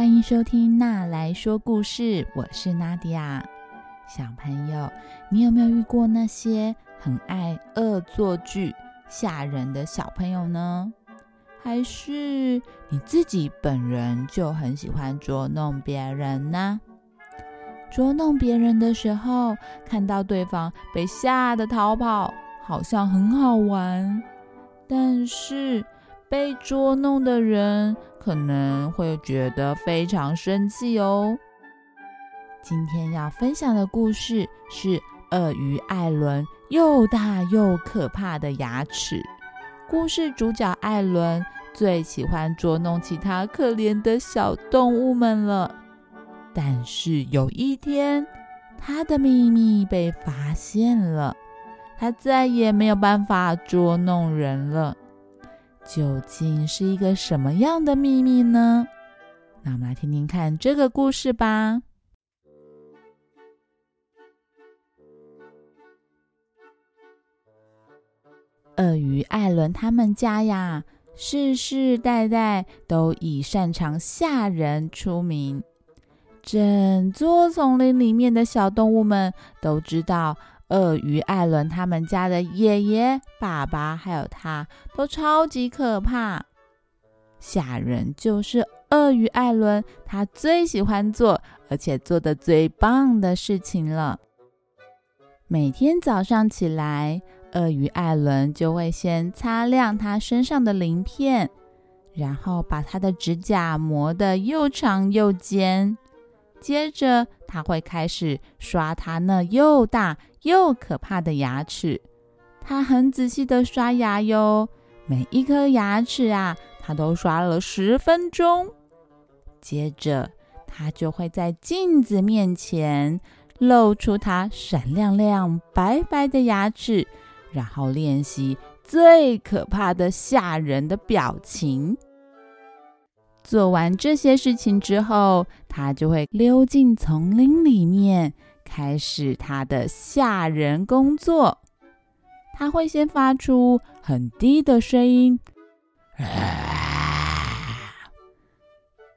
欢迎收听《娜来说故事》，我是娜迪亚。小朋友，你有没有遇过那些很爱恶作剧、吓人的小朋友呢？还是你自己本人就很喜欢捉弄别人呢？捉弄别人的时候，看到对方被吓得逃跑，好像很好玩。但是被捉弄的人可能会觉得非常生气哦。今天要分享的故事是鳄鱼艾伦又大又可怕的牙齿。故事主角艾伦最喜欢捉弄其他可怜的小动物们了。但是有一天，他的秘密被发现了，他再也没有办法捉弄人了。究竟是一个什么样的秘密呢？那我们来听听看这个故事吧。鳄鱼艾伦他们家呀，世世代代都以擅长吓人出名。整座丛林里面的小动物们都知道，鳄鱼艾伦他们家的爷爷、爸爸还有他都超级可怕、吓人，就是鳄鱼艾伦他最喜欢做而且做的最棒的事情了。每天早上起来。鳄鱼艾伦就会先擦亮他身上的鳞片，然后把他的指甲磨得又长又尖。接着，他会开始刷他那又大又可怕的牙齿。他很仔细的刷牙哟，每一颗牙齿啊，他都刷了十分钟。接着，他就会在镜子面前露出他闪亮亮白白的牙齿。然后练习最可怕的吓人的表情。做完这些事情之后，他就会溜进丛林里面，开始他的吓人工作。他会先发出很低的声音，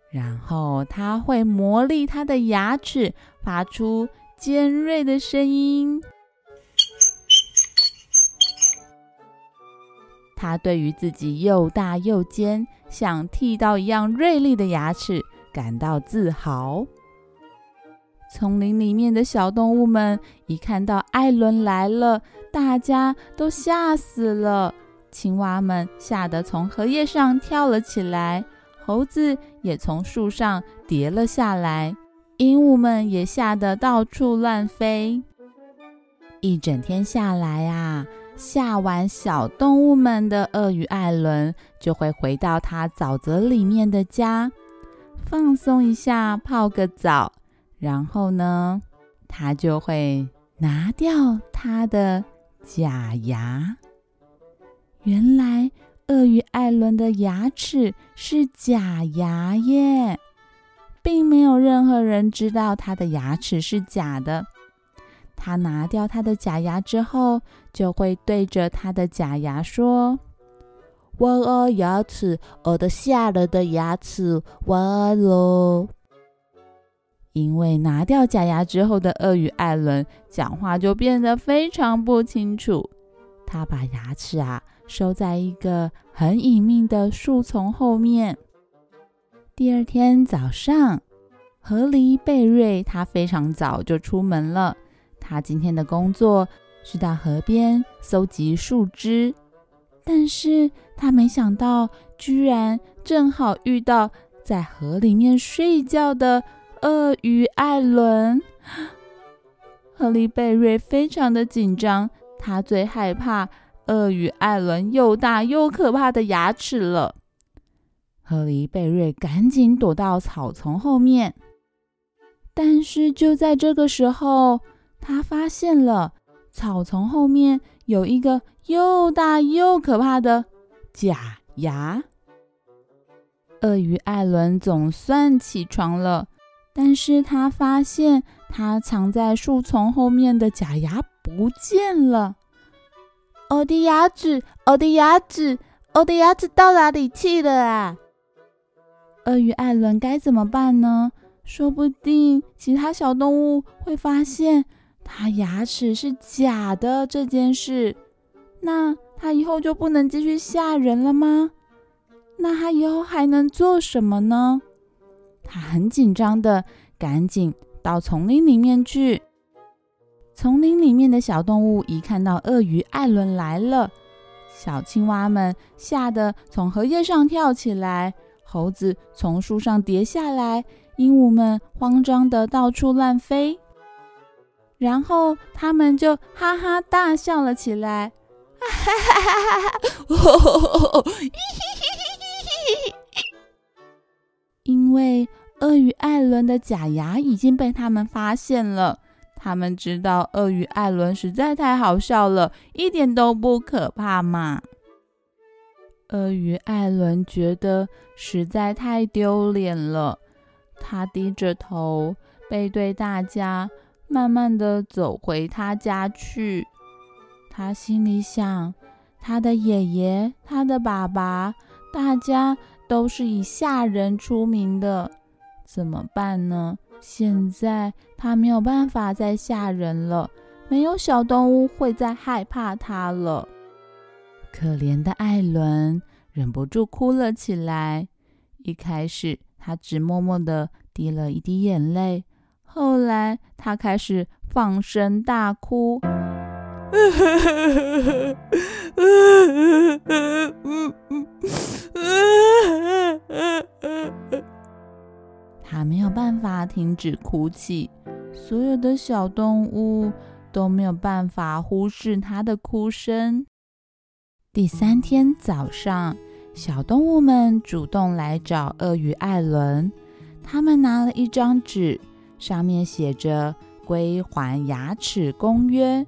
然后他会磨砺他的牙齿，发出尖锐的声音。他对于自己又大又尖，像剃刀一样锐利的牙齿感到自豪。丛林里面的小动物们一看到艾伦来了，大家都吓死了。青蛙们吓得从荷叶上跳了起来，猴子也从树上跌了下来，鹦鹉们也吓得到处乱飞。一整天下来啊！吓完小动物们的鳄鱼艾伦，就会回到他沼泽里面的家，放松一下，泡个澡。然后呢，他就会拿掉他的假牙。原来鳄鱼艾伦的牙齿是假牙耶，并没有任何人知道他的牙齿是假的。他拿掉他的假牙之后，就会对着他的假牙说：“晚安，牙齿，我的吓人的牙齿，晚安喽。”因为拿掉假牙之后的鳄鱼艾伦讲话就变得非常不清楚。他把牙齿啊收在一个很隐秘的树丛后面。第二天早上，河狸贝瑞他非常早就出门了。他今天的工作是到河边搜集树枝，但是他没想到，居然正好遇到在河里面睡觉的鳄鱼艾伦。河狸贝瑞非常的紧张，他最害怕鳄鱼艾伦又大又可怕的牙齿了。河狸贝瑞赶紧躲到草丛后面，但是就在这个时候。他发现了草丛后面有一个又大又可怕的假牙。鳄鱼艾伦总算起床了，但是他发现他藏在树丛后面的假牙不见了。我的牙齿，我的牙齿，我的牙齿到哪里去了啊？鳄鱼艾伦该怎么办呢？说不定其他小动物会发现它牙齿是假的这件事，那它以后就不能继续吓人了吗？那它以后还能做什么呢？他很紧张的，赶紧到丛林里面去。丛林里面的小动物一看到鳄鱼艾伦来了，小青蛙们吓得从荷叶上跳起来，猴子从树上跌下来，鹦鹉们慌张的到处乱飞，然后他们就哈哈大笑了起来，哈哈哈哈哈！因为鳄鱼艾伦的假牙已经被他们发现了。他们知道鳄鱼艾伦实在太好笑了，一点都不可怕嘛。鳄鱼艾伦觉得实在太丢脸了，他低着头，背对大家，慢慢的走回他家去。他心里想：他的爷爷、他的爸爸，大家都是以吓人出名的，怎么办呢？现在他没有办法再吓人了，没有小动物会再害怕他了。可怜的艾伦忍不住哭了起来。一开始他只默默的滴了一滴眼泪，后来他开始放声大哭。他没有办法停止哭泣，所有的小动物都没有办法忽视他的哭声。第三天早上，小动物们主动来找鳄鱼艾伦，他们拿了一张纸，上面写着《归还牙齿公约》。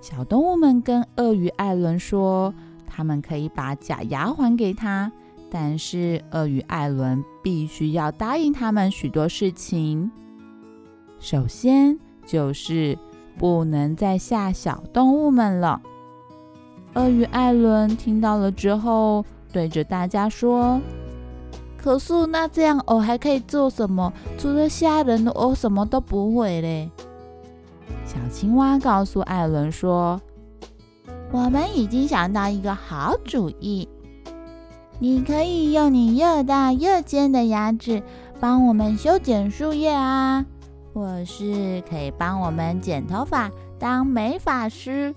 小动物们跟鳄鱼艾伦说，他们可以把假牙还给他。但是鳄鱼艾伦必须要答应他们许多事情。首先就是不能再吓小动物们了。鳄鱼艾伦听到了之后，对着大家说：“可是那这样我还可以做什么？除了吓人，我什么都不会嘞。”小青蛙告诉艾伦说：“我们已经想到一个好主意。”你可以用你又大又尖的牙齿帮我们修剪树叶啊，或是可以帮我们剪头发当美发师，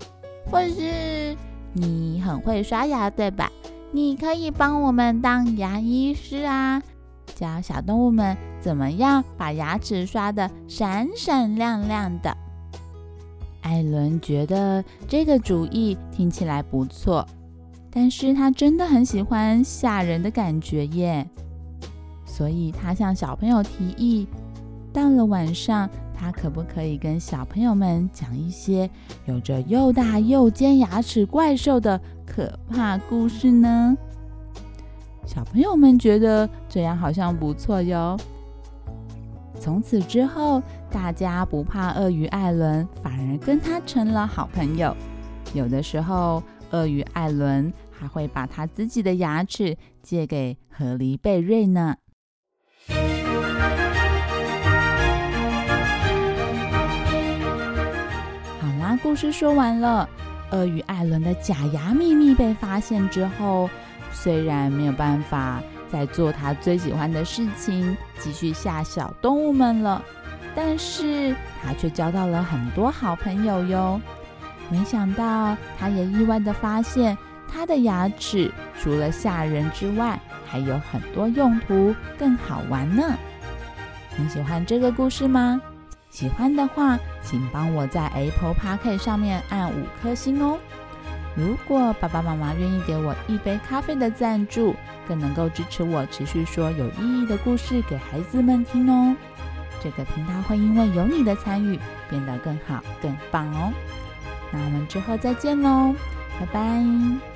或是你很会刷牙对吧？你可以帮我们当牙医师啊，教小动物们怎么样把牙齿刷得闪闪亮亮的。艾伦觉得这个主意听起来不错。但是他真的很喜欢吓人的感觉耶，所以他向小朋友提议，到了晚上，他可不可以跟小朋友们讲一些有着又大又尖牙齿怪兽的可怕故事呢？小朋友们觉得这样好像不错哟。从此之后，大家不怕鳄鱼艾伦，反而跟他成了好朋友。有的时候。鳄鱼艾伦还会把他自己的牙齿借给河狸贝瑞呢。好啦，故事说完了。鳄鱼艾伦的假牙秘密被发现之后，虽然没有办法再做他最喜欢的事情，继续吓小动物们了，但是他却交到了很多好朋友哟。没想到，他也意外的发现，他的牙齿除了吓人之外，还有很多用途，更好玩呢。你喜欢这个故事吗？喜欢的话，请帮我在 Apple Park 上面按五颗星哦。如果爸爸妈妈愿意给我一杯咖啡的赞助，更能够支持我持续说有意义的故事给孩子们听哦。这个频道会因为有你的参与，变得更好、更棒哦。那我们之后再见喽，拜拜。